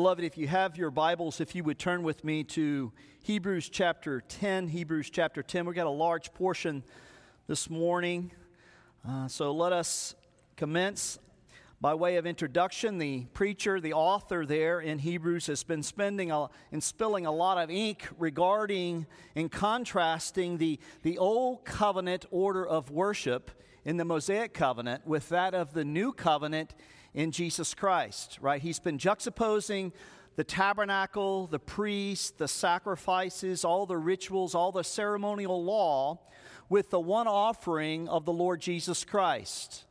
Beloved, if you have your Bibles, if you would turn with me to Hebrews chapter 10. Hebrews chapter 10. We've got a large portion this morning. Uh, so let us commence. By way of introduction, the preacher, the author there in Hebrews has been spending a, and spilling a lot of ink regarding and contrasting the, the old covenant order of worship in the Mosaic covenant with that of the new covenant in Jesus Christ, right? He's been juxtaposing the tabernacle, the priests, the sacrifices, all the rituals, all the ceremonial law with the one offering of the Lord Jesus Christ,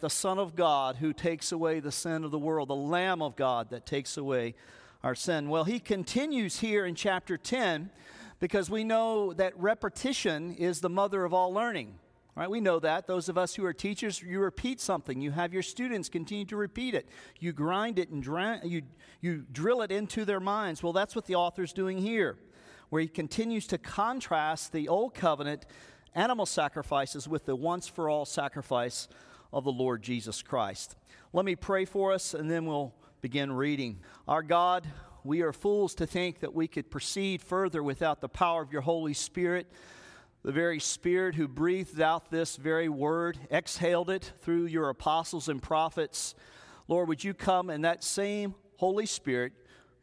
the Son of God who takes away the sin of the world, the Lamb of God that takes away our sin. Well, he continues here in chapter 10 because we know that repetition is the mother of all learning. Right, we know that. Those of us who are teachers, you repeat something. You have your students continue to repeat it. You grind it and you, you drill it into their minds. Well, that's what the author's doing here, where he continues to contrast the old covenant animal sacrifices with the once for all sacrifice of the Lord Jesus Christ. Let me pray for us and then we'll begin reading. Our God, we are fools to think that we could proceed further without the power of your Holy Spirit the very Spirit who breathed out this very word, exhaled it through your apostles and prophets. Lord, would you come in that same Holy Spirit,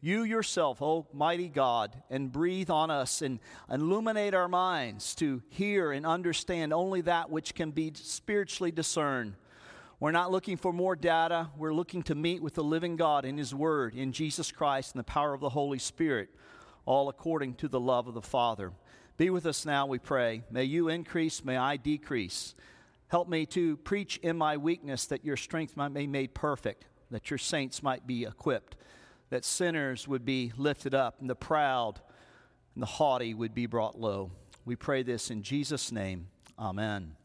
you yourself, Almighty God, and breathe on us and illuminate our minds to hear and understand only that which can be spiritually discerned. We're not looking for more data. We're looking to meet with the living God in His Word, in Jesus Christ, and the power of the Holy Spirit, all according to the love of the Father. Be with us now, we pray. May you increase, may I decrease. Help me to preach in my weakness that your strength might be made perfect, that your saints might be equipped, that sinners would be lifted up, and the proud and the haughty would be brought low. We pray this in Jesus' name. Amen.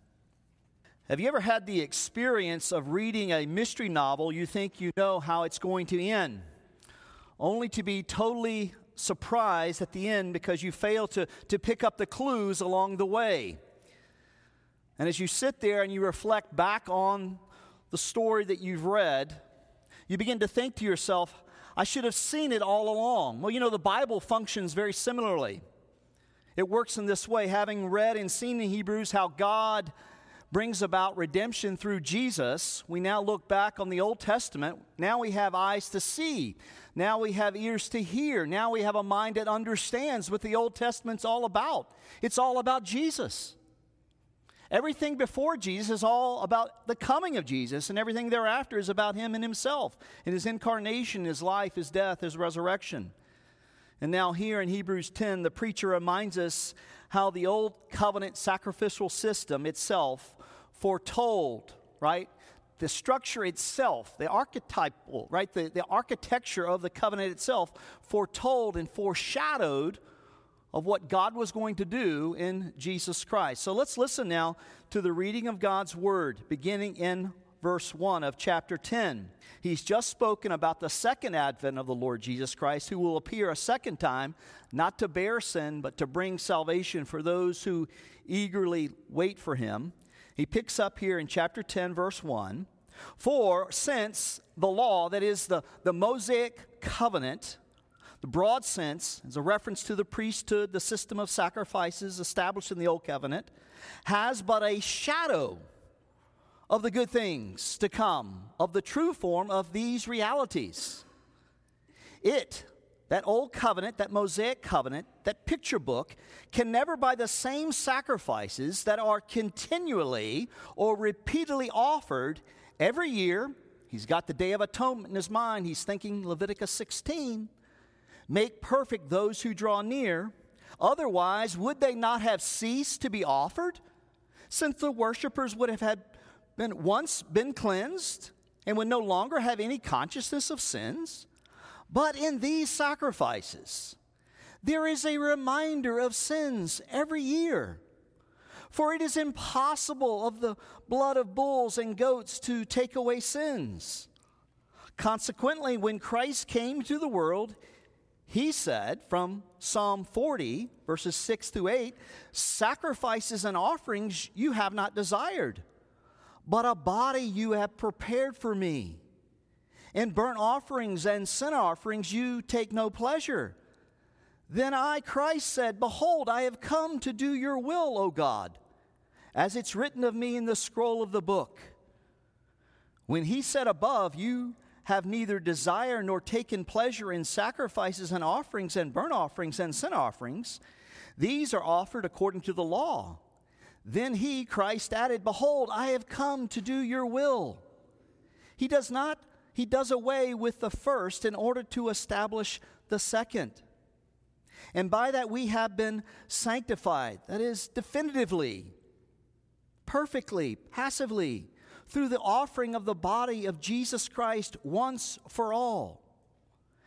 Have you ever had the experience of reading a mystery novel you think you know how it's going to end, only to be totally surprised at the end because you fail to, to pick up the clues along the way. And as you sit there and you reflect back on the story that you've read, you begin to think to yourself, I should have seen it all along. Well, you know, the Bible functions very similarly. It works in this way having read and seen in Hebrews how God brings about redemption through Jesus, we now look back on the Old Testament. Now we have eyes to see. Now we have ears to hear. Now we have a mind that understands what the Old Testament's all about. It's all about Jesus. Everything before Jesus is all about the coming of Jesus, and everything thereafter is about him and himself, and his incarnation, his life, his death, his resurrection. And now, here in Hebrews 10, the preacher reminds us how the old covenant sacrificial system itself foretold, right? The structure itself, the archetypal, right? The, the architecture of the covenant itself foretold and foreshadowed of what God was going to do in Jesus Christ. So let's listen now to the reading of God's word, beginning in verse 1 of chapter 10. He's just spoken about the second advent of the Lord Jesus Christ, who will appear a second time, not to bear sin, but to bring salvation for those who eagerly wait for him. He picks up here in chapter 10, verse 1 For since the law, that is the, the Mosaic covenant, the broad sense is a reference to the priesthood, the system of sacrifices established in the Old Covenant, has but a shadow of the good things to come, of the true form of these realities. It, that old covenant, that Mosaic covenant, that picture book, can never, by the same sacrifices that are continually or repeatedly offered every year, he's got the Day of Atonement in his mind, he's thinking Leviticus 16, make perfect those who draw near. Otherwise, would they not have ceased to be offered? Since the worshippers would have had been once been cleansed and would no longer have any consciousness of sins? But in these sacrifices, there is a reminder of sins every year. For it is impossible of the blood of bulls and goats to take away sins. Consequently, when Christ came to the world, he said from Psalm 40, verses 6 through 8, Sacrifices and offerings you have not desired, but a body you have prepared for me. In burnt offerings and sin offerings you take no pleasure. Then I, Christ, said, Behold, I have come to do your will, O God, as it's written of me in the scroll of the book. When he said above, You have neither desire nor taken pleasure in sacrifices and offerings and burnt offerings and sin offerings, these are offered according to the law. Then he, Christ, added, Behold, I have come to do your will. He does not, he does away with the first in order to establish the second. And by that we have been sanctified, that is, definitively, perfectly, passively, through the offering of the body of Jesus Christ once for all.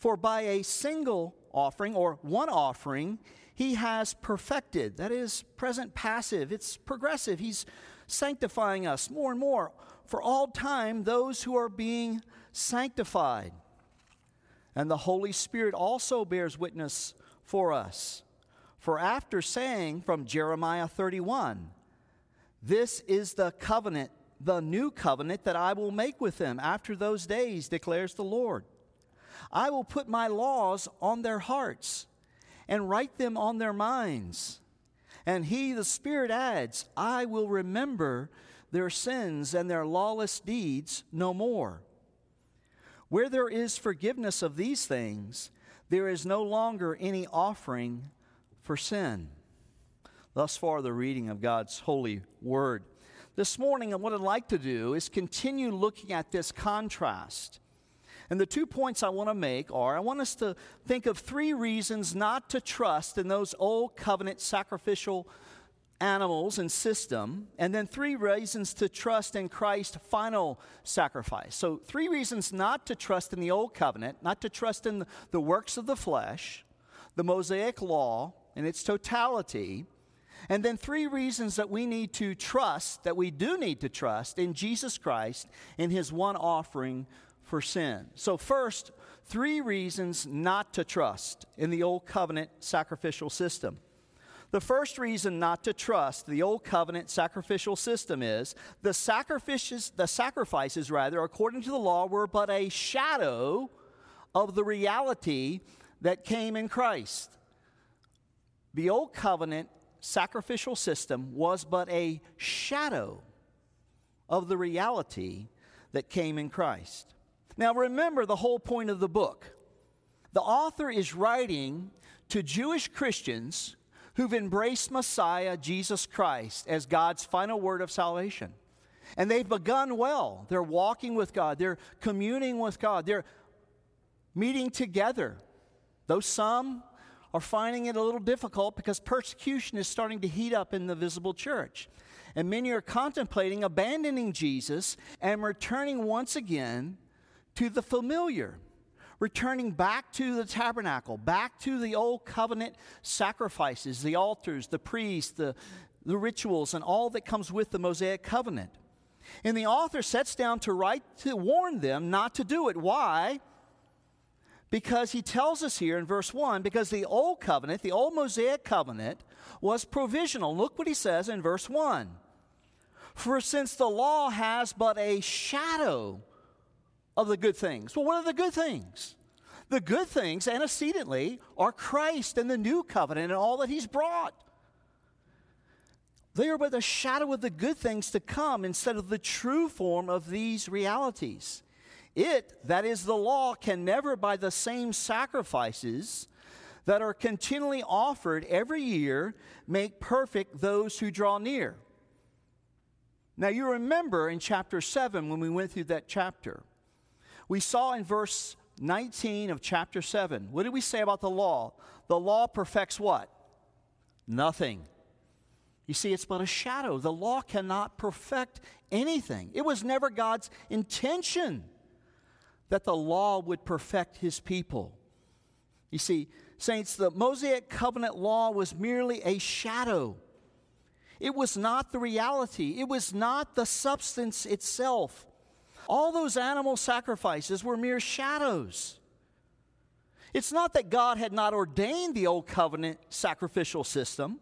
For by a single offering or one offering, he has perfected. That is present passive, it's progressive. He's sanctifying us more and more for all time those who are being sanctified. And the Holy Spirit also bears witness for us. For after saying from Jeremiah 31, This is the covenant, the new covenant that I will make with them after those days, declares the Lord. I will put my laws on their hearts and write them on their minds. And he, the Spirit, adds, I will remember their sins and their lawless deeds no more. Where there is forgiveness of these things, there is no longer any offering for sin. Thus far, the reading of God's holy word. This morning, what I'd like to do is continue looking at this contrast and the two points I want to make are I want us to think of three reasons not to trust in those old covenant sacrificial animals and system, and then three reasons to trust in Christ's final sacrifice. So, three reasons not to trust in the old covenant, not to trust in the works of the flesh, the Mosaic law in its totality, and then three reasons that we need to trust, that we do need to trust in Jesus Christ in his one offering for sin. So, first, three reasons not to trust in the Old Covenant sacrificial system. The first reason not to trust the Old Covenant sacrificial system is the sacrifices, the sacrifices rather, according to the law, were but a shadow of the reality that came in Christ. The Old Covenant sacrificial system was but a shadow of the reality that came in Christ. Now, remember the whole point of the book. The author is writing to Jewish Christians who've embraced Messiah, Jesus Christ, as God's final word of salvation. And they've begun well. They're walking with God, they're communing with God, they're meeting together. Though some are finding it a little difficult because persecution is starting to heat up in the visible church. And many are contemplating abandoning Jesus and returning once again to the familiar, returning back to the tabernacle, back to the old covenant sacrifices, the altars, the priests, the, the rituals, and all that comes with the Mosaic covenant. And the author sets down to write to warn them not to do it. Why? Because he tells us here in verse 1 because the old covenant, the old Mosaic covenant, was provisional. Look what he says in verse 1. For since the law has but a shadow of the good things. Well, what are the good things? The good things, antecedently, are Christ and the new covenant and all that He's brought. They are but the shadow of the good things to come instead of the true form of these realities. It, that is the law, can never, by the same sacrifices that are continually offered every year, make perfect those who draw near. Now, you remember in chapter 7 when we went through that chapter we saw in verse 19 of chapter 7, what did we say about the law? The law perfects what? Nothing. You see, it's but a shadow. The law cannot perfect anything. It was never God's intention that the law would perfect his people. You see, saints, the Mosaic covenant law was merely a shadow. It was not the reality, it was not the substance itself. All those animal sacrifices were mere shadows. It's not that God had not ordained the old covenant sacrificial system,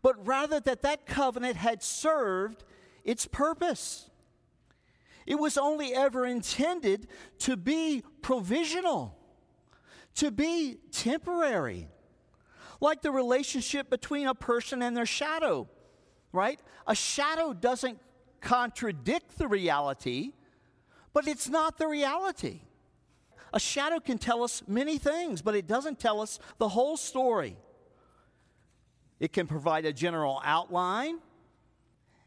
but rather that that covenant had served its purpose. It was only ever intended to be provisional, to be temporary, like the relationship between a person and their shadow, right? A shadow doesn't contradict the reality, but it's not the reality. A shadow can tell us many things, but it doesn't tell us the whole story. It can provide a general outline,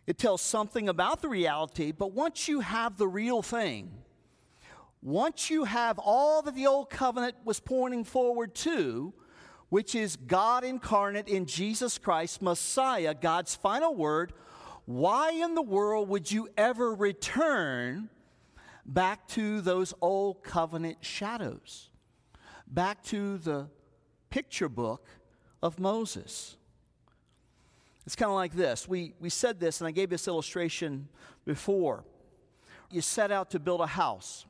it tells something about the reality, but once you have the real thing, once you have all that the old covenant was pointing forward to, which is God incarnate in Jesus Christ, Messiah, God's final word, why in the world would you ever return back to those old covenant shadows, back to the picture book of Moses. It's kind of like this. We, we said this, and I gave this illustration before. You set out to build a house,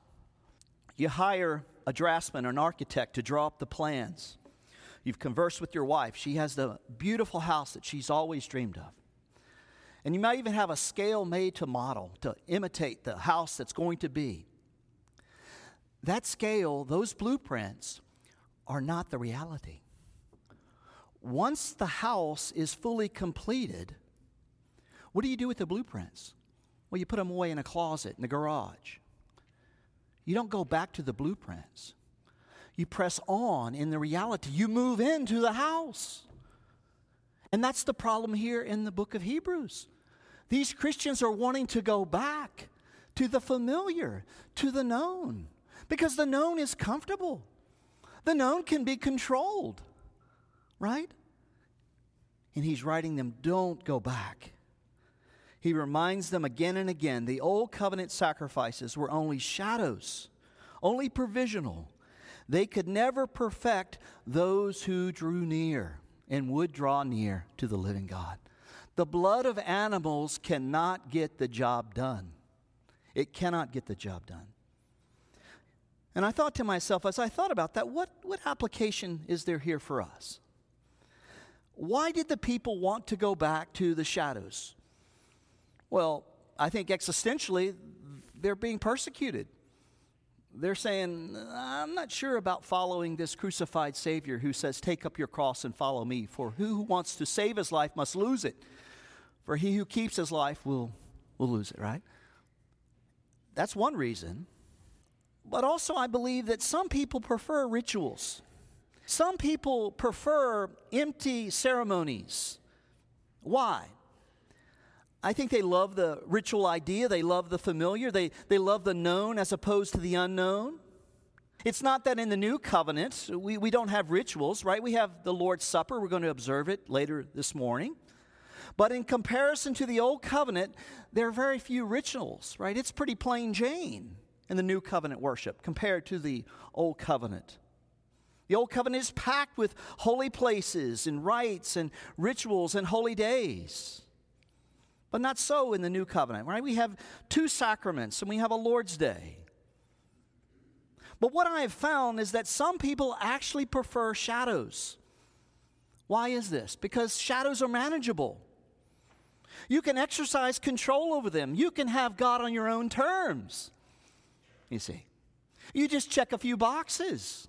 you hire a draftsman an architect to draw up the plans. You've conversed with your wife. She has the beautiful house that she's always dreamed of. And you might even have a scale made to model, to imitate the house that's going to be. That scale, those blueprints, are not the reality. Once the house is fully completed, what do you do with the blueprints? Well, you put them away in a closet in the garage. You don't go back to the blueprints. You press on in the reality. You move into the house. And that's the problem here in the book of Hebrews. These Christians are wanting to go back to the familiar, to the known, because the known is comfortable. The known can be controlled, right? And he's writing them, don't go back. He reminds them again and again the old covenant sacrifices were only shadows, only provisional. They could never perfect those who drew near and would draw near to the living God. The blood of animals cannot get the job done. It cannot get the job done. And I thought to myself, as I thought about that, what, what application is there here for us? Why did the people want to go back to the shadows? Well, I think existentially, they're being persecuted. They're saying, I'm not sure about following this crucified Savior who says, Take up your cross and follow me. For who wants to save his life must lose it. For he who keeps his life will, will lose it, right? That's one reason. But also, I believe that some people prefer rituals. Some people prefer empty ceremonies. Why? I think they love the ritual idea, they love the familiar, they, they love the known as opposed to the unknown. It's not that in the new covenant we, we don't have rituals, right? We have the Lord's Supper, we're going to observe it later this morning. But in comparison to the old covenant, there are very few rituals, right? It's pretty plain Jane in the new covenant worship compared to the old covenant. The old covenant is packed with holy places and rites and rituals and holy days. But not so in the new covenant, right? We have two sacraments and we have a Lord's Day. But what I have found is that some people actually prefer shadows. Why is this? Because shadows are manageable. You can exercise control over them. You can have God on your own terms. You see, you just check a few boxes,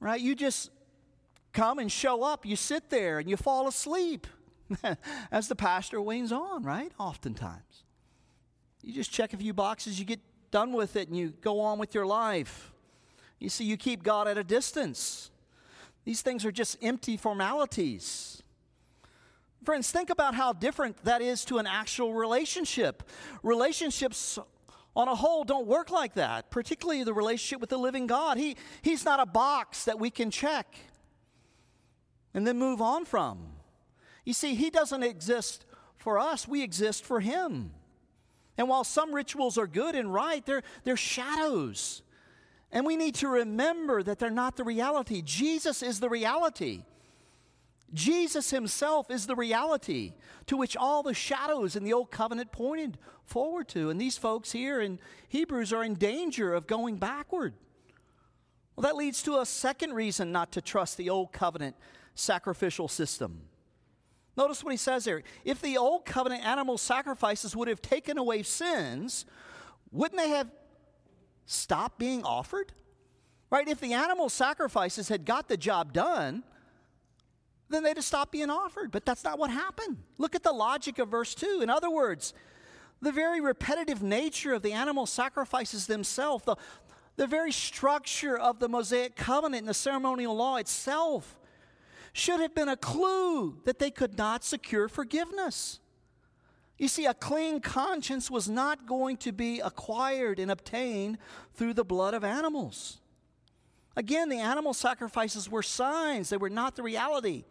right? You just come and show up. You sit there and you fall asleep as the pastor wanes on, right? Oftentimes. You just check a few boxes, you get done with it, and you go on with your life. You see, you keep God at a distance. These things are just empty formalities. Friends, think about how different that is to an actual relationship. Relationships on a whole don't work like that, particularly the relationship with the living God. He, he's not a box that we can check and then move on from. You see, He doesn't exist for us, we exist for Him. And while some rituals are good and right, they're, they're shadows. And we need to remember that they're not the reality. Jesus is the reality. Jesus himself is the reality to which all the shadows in the old covenant pointed forward to. And these folks here in Hebrews are in danger of going backward. Well, that leads to a second reason not to trust the old covenant sacrificial system. Notice what he says there. If the old covenant animal sacrifices would have taken away sins, wouldn't they have stopped being offered? Right? If the animal sacrifices had got the job done, then they'd have stopped being offered. But that's not what happened. Look at the logic of verse 2. In other words, the very repetitive nature of the animal sacrifices themselves, the, the very structure of the Mosaic covenant and the ceremonial law itself, should have been a clue that they could not secure forgiveness. You see, a clean conscience was not going to be acquired and obtained through the blood of animals. Again, the animal sacrifices were signs, they were not the reality.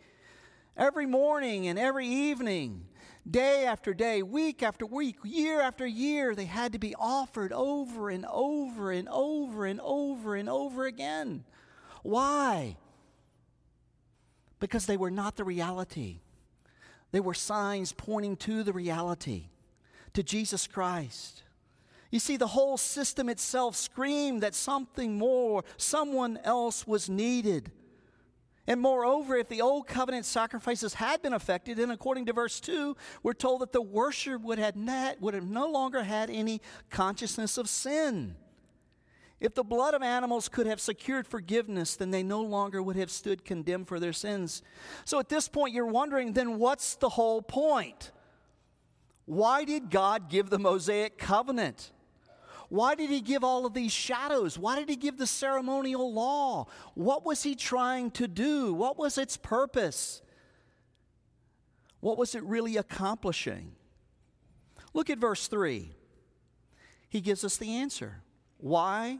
Every morning and every evening, day after day, week after week, year after year, they had to be offered over and over and over and over and over again. Why? Because they were not the reality. They were signs pointing to the reality, to Jesus Christ. You see, the whole system itself screamed that something more, someone else was needed. And moreover, if the old covenant sacrifices had been affected, then according to verse 2, we're told that the worshiper would have, not, would have no longer had any consciousness of sin. If the blood of animals could have secured forgiveness, then they no longer would have stood condemned for their sins. So at this point, you're wondering then what's the whole point? Why did God give the Mosaic covenant? Why did he give all of these shadows? Why did he give the ceremonial law? What was he trying to do? What was its purpose? What was it really accomplishing? Look at verse 3. He gives us the answer. Why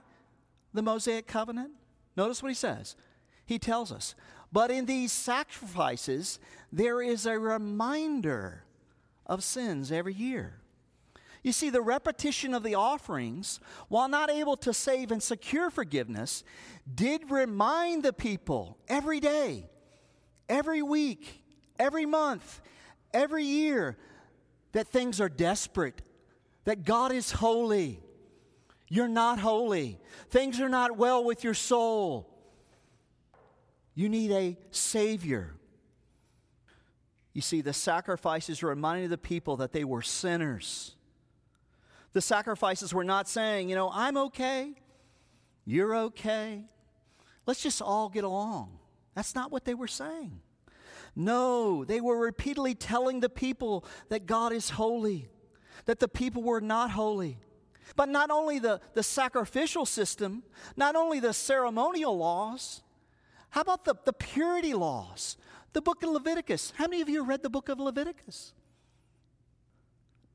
the Mosaic covenant? Notice what he says. He tells us, But in these sacrifices, there is a reminder of sins every year. You see, the repetition of the offerings, while not able to save and secure forgiveness, did remind the people every day, every week, every month, every year that things are desperate, that God is holy. You're not holy. Things are not well with your soul. You need a Savior. You see, the sacrifices reminded the people that they were sinners the sacrifices were not saying, you know, I'm okay, you're okay, let's just all get along. That's not what they were saying. No, they were repeatedly telling the people that God is holy, that the people were not holy. But not only the, the sacrificial system, not only the ceremonial laws, how about the, the purity laws? The book of Leviticus. How many of you read the book of Leviticus?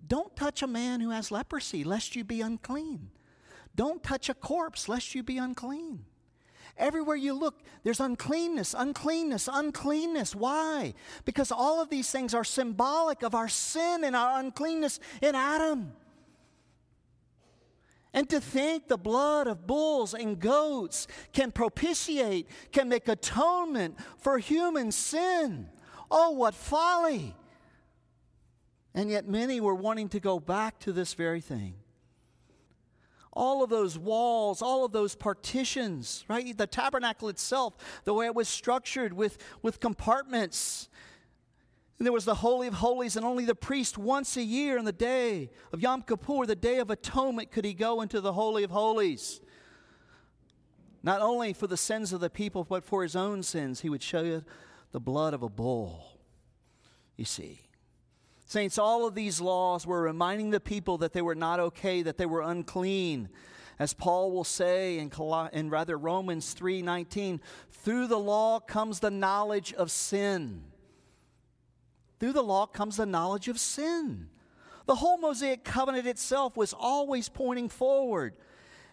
Don't touch a man who has leprosy, lest you be unclean. Don't touch a corpse, lest you be unclean. Everywhere you look, there's uncleanness, uncleanness, uncleanness. Why? Because all of these things are symbolic of our sin and our uncleanness in Adam. And to think the blood of bulls and goats can propitiate, can make atonement for human sin. Oh, what folly! And yet many were wanting to go back to this very thing. All of those walls, all of those partitions, right? The tabernacle itself, the way it was structured with, with compartments. And there was the Holy of Holies, and only the priest once a year on the day of Yom Kippur, the day of atonement, could he go into the Holy of Holies. Not only for the sins of the people, but for his own sins, he would show you the blood of a bull. You see. Saints, all of these laws were reminding the people that they were not okay, that they were unclean. As Paul will say in, in rather Romans 3:19, through the law comes the knowledge of sin. Through the law comes the knowledge of sin. The whole Mosaic covenant itself was always pointing forward.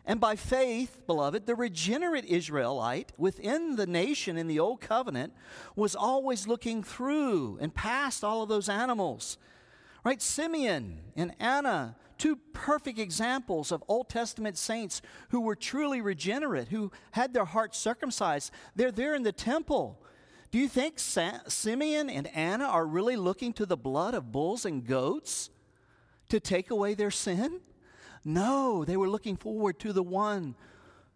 And by faith, beloved, the regenerate Israelite within the nation in the Old Covenant was always looking through and past all of those animals. Right? Simeon and Anna two perfect examples of Old Testament saints who were truly regenerate, who had their hearts circumcised. They're there in the temple. Do you think Simeon and Anna are really looking to the blood of bulls and goats to take away their sin? No, they were looking forward to the one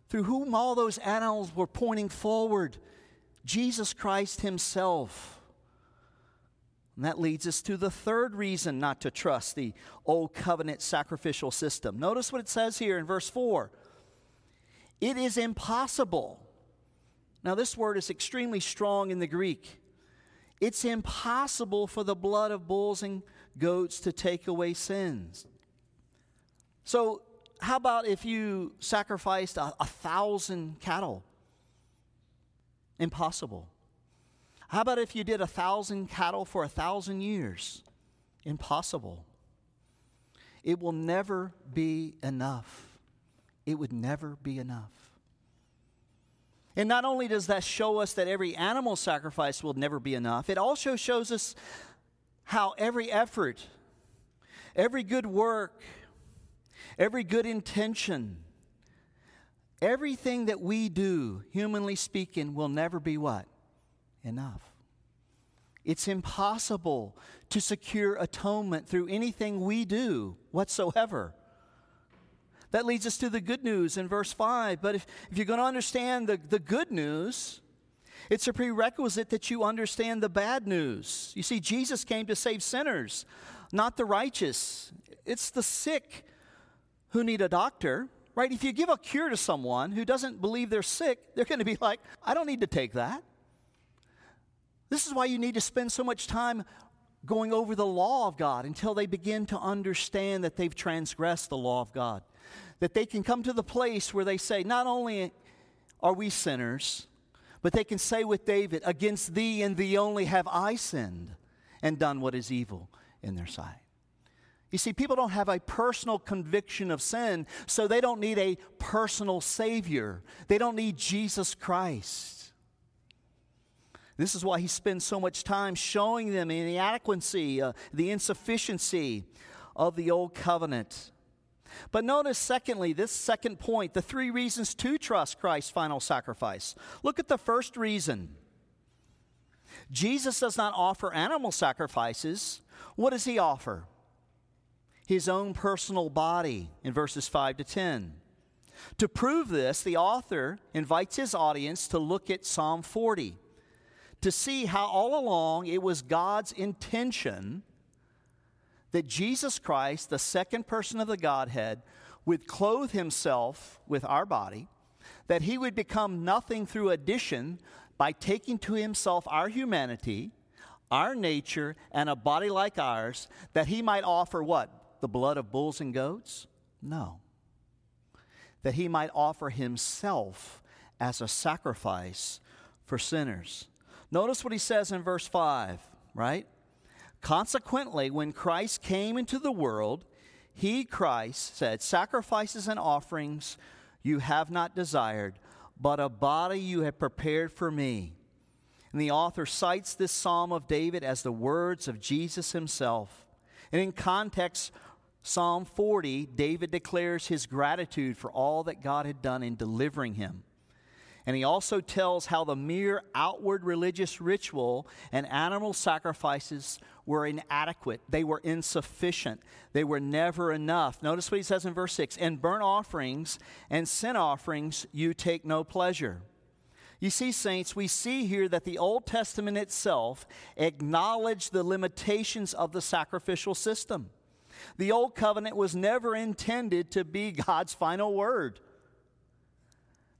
through whom all those animals were pointing forward Jesus Christ Himself. And that leads us to the third reason not to trust the old covenant sacrificial system. Notice what it says here in verse 4 it is impossible. Now, this word is extremely strong in the Greek. It's impossible for the blood of bulls and goats to take away sins. So, how about if you sacrificed a, a thousand cattle? Impossible. How about if you did a thousand cattle for a thousand years? Impossible. It will never be enough. It would never be enough. And not only does that show us that every animal sacrifice will never be enough, it also shows us how every effort, every good work, every good intention, everything that we do, humanly speaking, will never be what? Enough. It's impossible to secure atonement through anything we do whatsoever. That leads us to the good news in verse 5. But if, if you're going to understand the, the good news, it's a prerequisite that you understand the bad news. You see, Jesus came to save sinners, not the righteous. It's the sick who need a doctor, right? If you give a cure to someone who doesn't believe they're sick, they're going to be like, I don't need to take that. This is why you need to spend so much time going over the law of God until they begin to understand that they've transgressed the law of God. That they can come to the place where they say, Not only are we sinners, but they can say with David, Against thee and thee only have I sinned and done what is evil in their sight. You see, people don't have a personal conviction of sin, so they don't need a personal Savior. They don't need Jesus Christ. This is why he spends so much time showing them the inadequacy, uh, the insufficiency of the old covenant. But notice, secondly, this second point the three reasons to trust Christ's final sacrifice. Look at the first reason Jesus does not offer animal sacrifices. What does he offer? His own personal body in verses 5 to 10. To prove this, the author invites his audience to look at Psalm 40 to see how all along it was God's intention that Jesus Christ, the second person of the Godhead, would clothe himself with our body, that he would become nothing through addition by taking to himself our humanity, our nature, and a body like ours, that he might offer what? The blood of bulls and goats? No. That he might offer himself as a sacrifice for sinners. Notice what he says in verse 5, right? Consequently, when Christ came into the world, he, Christ, said, Sacrifices and offerings you have not desired, but a body you have prepared for me. And the author cites this psalm of David as the words of Jesus himself. And in context, Psalm 40, David declares his gratitude for all that God had done in delivering him. And he also tells how the mere outward religious ritual and animal sacrifices were inadequate. They were insufficient. They were never enough. Notice what he says in verse 6 And burnt offerings and sin offerings you take no pleasure. You see, saints, we see here that the Old Testament itself acknowledged the limitations of the sacrificial system. The old covenant was never intended to be God's final word.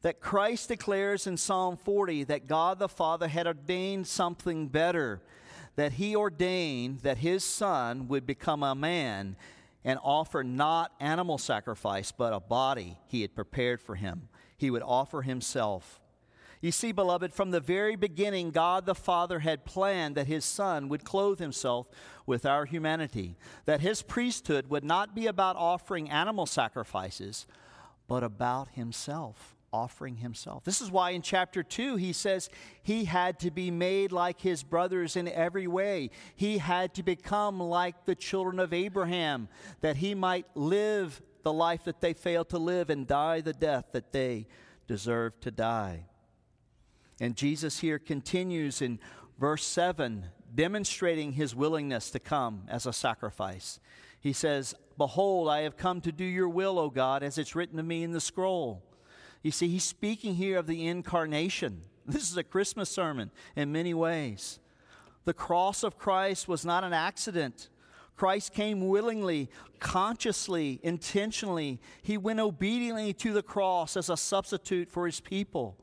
That Christ declares in Psalm 40 that God the Father had ordained something better, that He ordained that His Son would become a man and offer not animal sacrifice, but a body He had prepared for Him. He would offer Himself. You see, beloved, from the very beginning, God the Father had planned that his Son would clothe himself with our humanity, that his priesthood would not be about offering animal sacrifices, but about himself. offering himself. This is why in chapter 2 he says he had to be made like his brothers in every way. He had to become like the children of Abraham, that he might live the life that they failed to live and die the death that they deserved to die. And Jesus here continues in verse 7, demonstrating his willingness to come as a sacrifice. He says, Behold, I have come to do your will, O God, as it's written to me in the scroll. You see, he's speaking here of the incarnation. This is a Christmas sermon in many ways. The cross of Christ was not an accident. Christ came willingly, consciously, intentionally. He went obediently to the cross as a substitute for his people.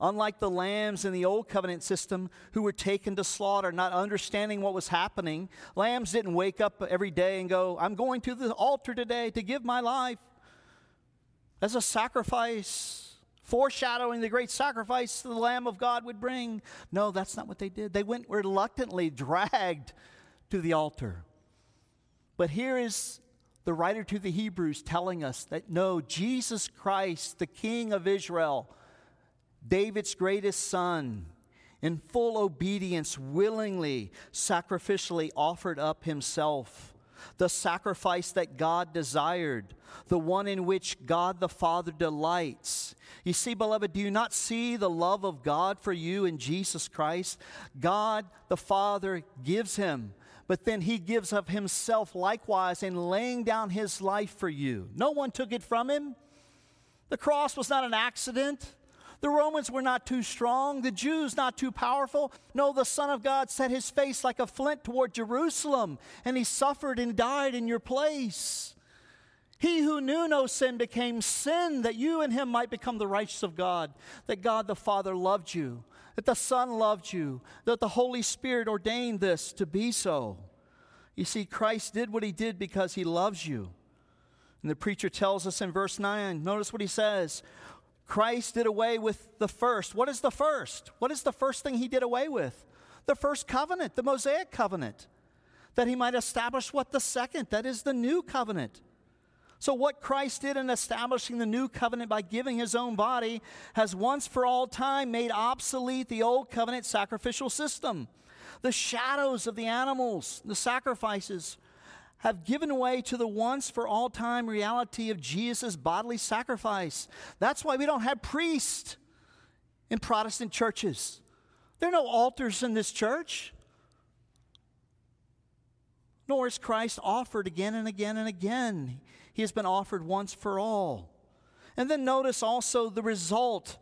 Unlike the lambs in the old covenant system who were taken to slaughter, not understanding what was happening, lambs didn't wake up every day and go, I'm going to the altar today to give my life as a sacrifice, foreshadowing the great sacrifice the Lamb of God would bring. No, that's not what they did. They went reluctantly, dragged to the altar. But here is the writer to the Hebrews telling us that no, Jesus Christ, the King of Israel, David's greatest son, in full obedience, willingly, sacrificially offered up himself, the sacrifice that God desired, the one in which God the Father delights. You see, beloved, do you not see the love of God for you in Jesus Christ? God the Father gives him, but then he gives of himself likewise in laying down his life for you. No one took it from him. The cross was not an accident. The Romans were not too strong, the Jews not too powerful. No, the Son of God set his face like a flint toward Jerusalem, and he suffered and died in your place. He who knew no sin became sin that you and him might become the righteous of God, that God the Father loved you, that the Son loved you, that the Holy Spirit ordained this to be so. You see, Christ did what he did because he loves you. And the preacher tells us in verse 9, notice what he says Christ did away with the first. What is the first? What is the first thing he did away with? The first covenant, the Mosaic covenant, that he might establish what the second, that is the new covenant. So, what Christ did in establishing the new covenant by giving his own body has once for all time made obsolete the old covenant sacrificial system. The shadows of the animals, the sacrifices, have given way to the once for all time reality of Jesus' bodily sacrifice. That's why we don't have priests in Protestant churches. There are no altars in this church. Nor is Christ offered again and again and again. He has been offered once for all. And then notice also the result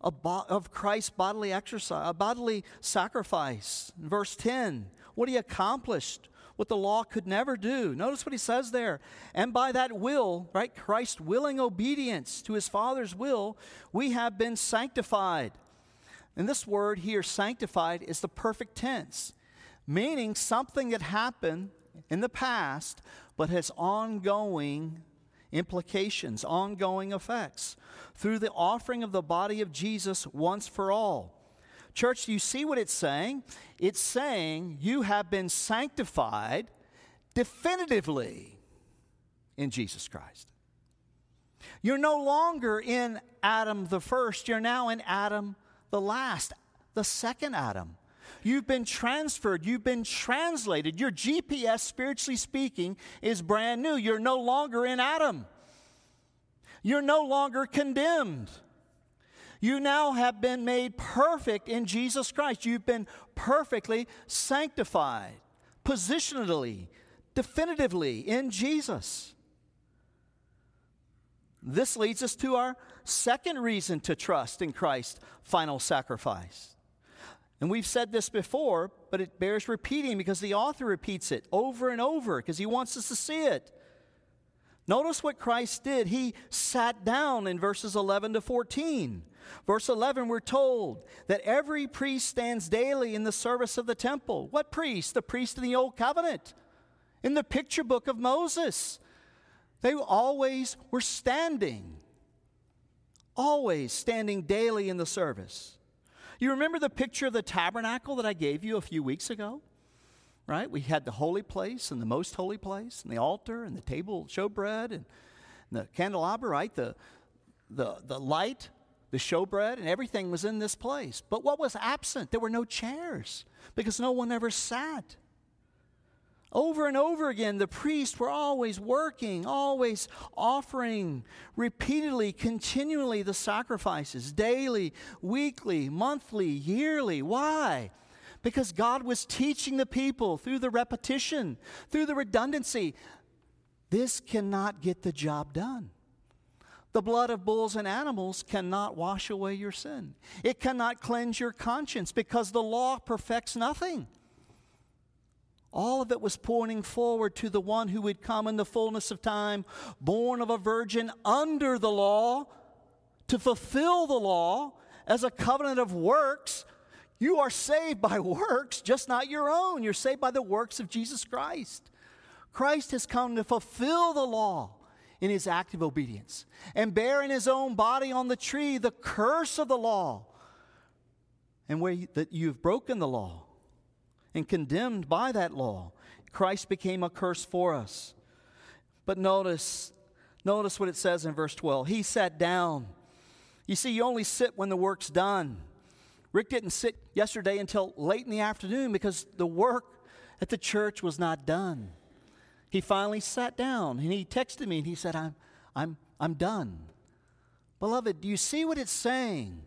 of, bo- of Christ's bodily exercise, a uh, bodily sacrifice. In verse 10, what he accomplished what the law could never do. Notice what he says there. And by that will, right, Christ's willing obedience to his Father's will, we have been sanctified. And this word here, sanctified, is the perfect tense, meaning something that happened in the past but has ongoing implications, ongoing effects through the offering of the body of Jesus once for all. Church, do you see what it's saying? It's saying you have been sanctified definitively in Jesus Christ. You're no longer in Adam the first, you're now in Adam the last, the second Adam. You've been transferred, you've been translated. Your GPS, spiritually speaking, is brand new. You're no longer in Adam. You're no longer condemned. You now have been made perfect in Jesus Christ. You've been perfectly sanctified, positionally, definitively in Jesus. This leads us to our second reason to trust in Christ's final sacrifice. And we've said this before, but it bears repeating because the author repeats it over and over because he wants us to see it. Notice what Christ did. He sat down in verses 11 to 14. Verse 11, we're told that every priest stands daily in the service of the temple. What priest? The priest in the Old Covenant, in the picture book of Moses. They always were standing, always standing daily in the service. You remember the picture of the tabernacle that I gave you a few weeks ago? Right? We had the holy place and the most holy place, and the altar, and the table showbread, and the candelabra, right? The, the, the light the showbread and everything was in this place. But what was absent? There were no chairs because no one ever sat. Over and over again, the priests were always working, always offering repeatedly, continually the sacrifices, daily, weekly, monthly, yearly. Why? Because God was teaching the people through the repetition, through the redundancy. This cannot get the job done. The blood of bulls and animals cannot wash away your sin. It cannot cleanse your conscience because the law perfects nothing. All of it was pointing forward to the one who would come in the fullness of time, born of a virgin under the law, to fulfill the law as a covenant of works. You are saved by works, just not your own. You're saved by the works of Jesus Christ. Christ has come to fulfill the law in his active obedience and bear in his own body on the tree the curse of the law. And where you, that you've broken the law, and condemned by that law. Christ became a curse for us. But notice, notice what it says in verse 12. He sat down. You see, you only sit when the work's done. Rick didn't sit yesterday until late in the afternoon because the work at the church was not done. He finally sat down and he texted me and he said, I'm, I'm, I'm done. Beloved, do you see what it's saying?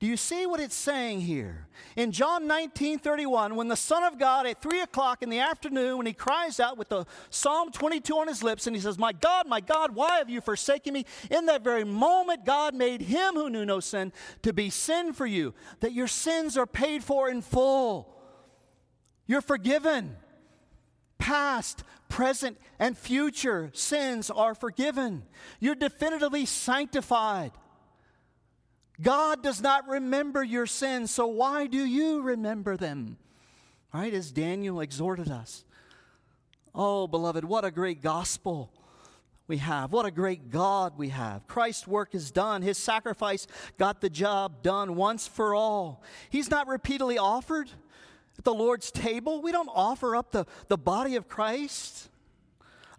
Do you see what it's saying here? In John 19 31, when the Son of God at 3 o'clock in the afternoon, when he cries out with the Psalm 22 on his lips and he says, My God, my God, why have you forsaken me? In that very moment, God made him who knew no sin to be sin for you, that your sins are paid for in full. You're forgiven. Past, present, and future sins are forgiven. You're definitively sanctified. God does not remember your sins, so why do you remember them? Right, as Daniel exhorted us. Oh, beloved, what a great gospel we have. What a great God we have. Christ's work is done. His sacrifice got the job done once for all. He's not repeatedly offered at the Lord's table. We don't offer up the, the body of Christ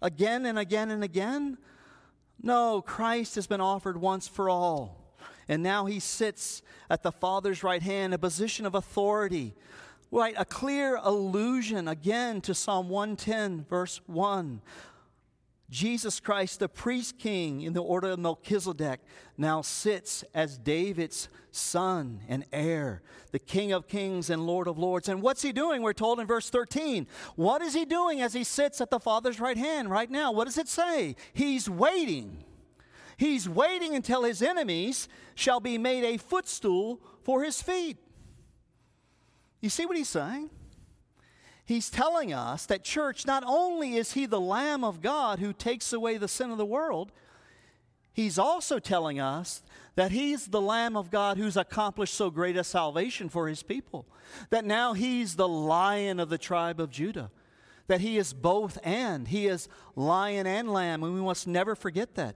again and again and again. No, Christ has been offered once for all. And now he sits at the Father's right hand, a position of authority. Right, a clear allusion again to Psalm 110, verse 1. Jesus Christ, the priest king in the order of Melchizedek, now sits as David's son and heir, the King of kings and Lord of lords. And what's he doing? We're told in verse 13. What is he doing as he sits at the Father's right hand right now? What does it say? He's waiting. He's waiting until his enemies shall be made a footstool for his feet. You see what he's saying? He's telling us that, church, not only is he the Lamb of God who takes away the sin of the world, he's also telling us that he's the Lamb of God who's accomplished so great a salvation for his people. That now he's the Lion of the tribe of Judah. That he is both and. He is lion and lamb, and we must never forget that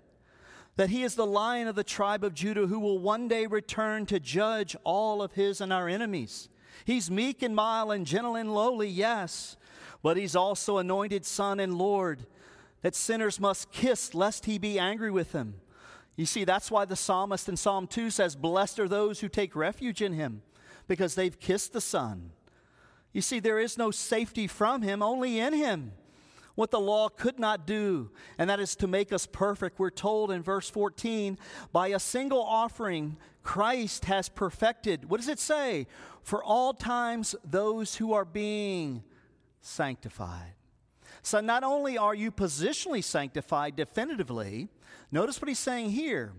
that he is the lion of the tribe of Judah who will one day return to judge all of his and our enemies. He's meek and mild and gentle and lowly, yes, but he's also anointed son and Lord that sinners must kiss lest he be angry with them. You see, that's why the psalmist in Psalm 2 says, Blessed are those who take refuge in him, because they've kissed the Son. You see, there is no safety from him, only in him what the law could not do, and that is to make us perfect. We're told in verse 14, by a single offering, Christ has perfected, what does it say? For all times, those who are being sanctified. So not only are you positionally sanctified definitively, notice what he's saying here.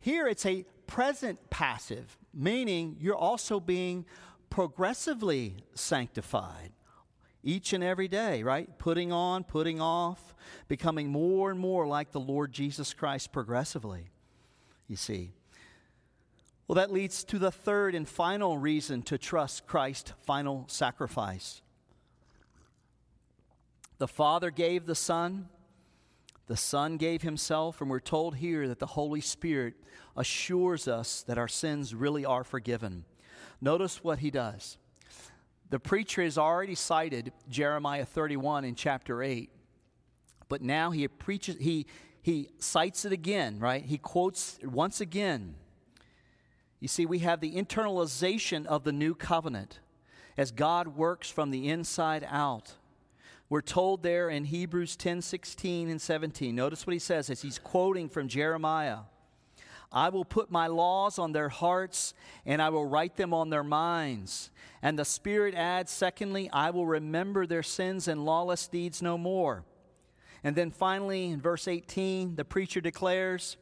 Here it's a present passive, meaning you're also being progressively sanctified each and every day, right? Putting on, putting off, becoming more and more like the Lord Jesus Christ progressively, you see. Well, that leads to the third and final reason to trust Christ's final sacrifice. The Father gave the Son, the Son gave Himself, and we're told here that the Holy Spirit assures us that our sins really are forgiven. Notice what He does. The preacher has already cited Jeremiah 31 in chapter 8, but now he preaches, he, he cites it again, right? He quotes once again. You see, we have the internalization of the new covenant as God works from the inside out. We're told there in Hebrews 10 16 and 17. Notice what he says as he's quoting from Jeremiah I will put my laws on their hearts, and I will write them on their minds. And the Spirit adds, secondly, I will remember their sins and lawless deeds no more. And then finally, in verse 18, the preacher declares,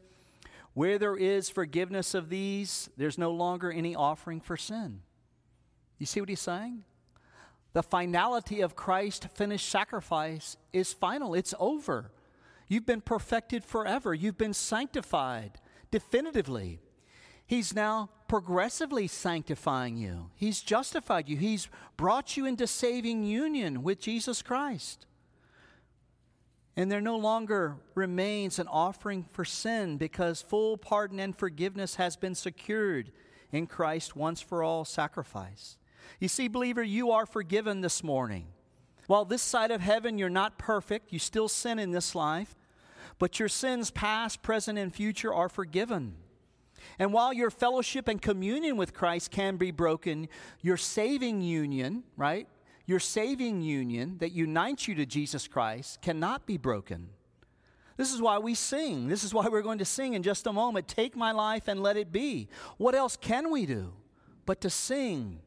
Where there is forgiveness of these, there's no longer any offering for sin. You see what he's saying? The finality of Christ's finished sacrifice is final, it's over. You've been perfected forever, you've been sanctified definitively. He's now progressively sanctifying you. He's justified you. He's brought you into saving union with Jesus Christ. And there no longer remains an offering for sin because full pardon and forgiveness has been secured in Christ's once for all sacrifice. You see, believer, you are forgiven this morning. While this side of heaven you're not perfect, you still sin in this life, but your sins, past, present, and future, are forgiven. And while your fellowship and communion with Christ can be broken, your saving union, right? Your saving union that unites you to Jesus Christ cannot be broken. This is why we sing. This is why we're going to sing in just a moment. Take my life and let it be. What else can we do but to sing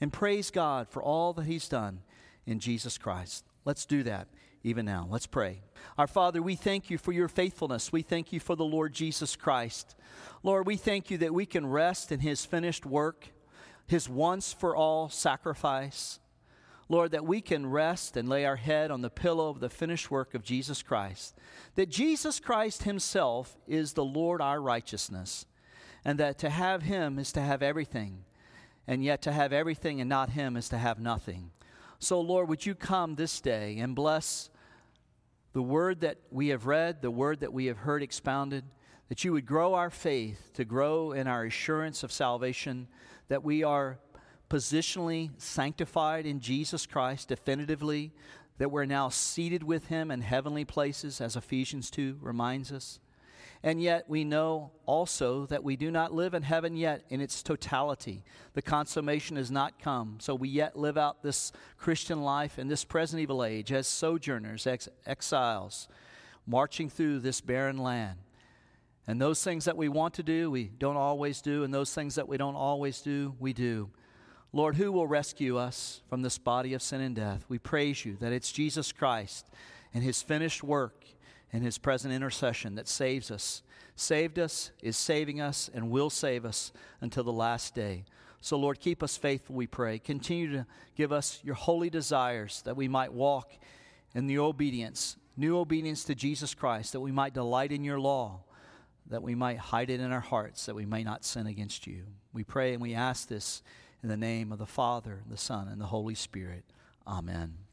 and praise God for all that He's done in Jesus Christ? Let's do that even now. Let's pray. Our Father, we thank you for your faithfulness. We thank you for the Lord Jesus Christ. Lord, we thank you that we can rest in his finished work, his once for all sacrifice. Lord, that we can rest and lay our head on the pillow of the finished work of Jesus Christ. That Jesus Christ himself is the Lord our righteousness. And that to have him is to have everything. And yet to have everything and not him is to have nothing. So, Lord, would you come this day and bless the word that we have read, the word that we have heard expounded, that you would grow our faith to grow in our assurance of salvation, that we are positionally sanctified in Jesus Christ definitively, that we're now seated with him in heavenly places, as Ephesians 2 reminds us. And yet we know also that we do not live in heaven yet in its totality. The consummation has not come. So we yet live out this Christian life in this present evil age as sojourners, ex- exiles, marching through this barren land. And those things that we want to do, we don't always do. And those things that we don't always do, we do. Lord, who will rescue us from this body of sin and death? We praise you that it's Jesus Christ and his finished work and his present intercession that saves us, saved us, is saving us, and will save us until the last day. So, Lord, keep us faithful, we pray. Continue to give us your holy desires that we might walk in the obedience, new obedience to Jesus Christ, that we might delight in your law, that we might hide it in our hearts, that we may not sin against you. We pray and we ask this in the name of the Father, the Son, and the Holy Spirit. Amen.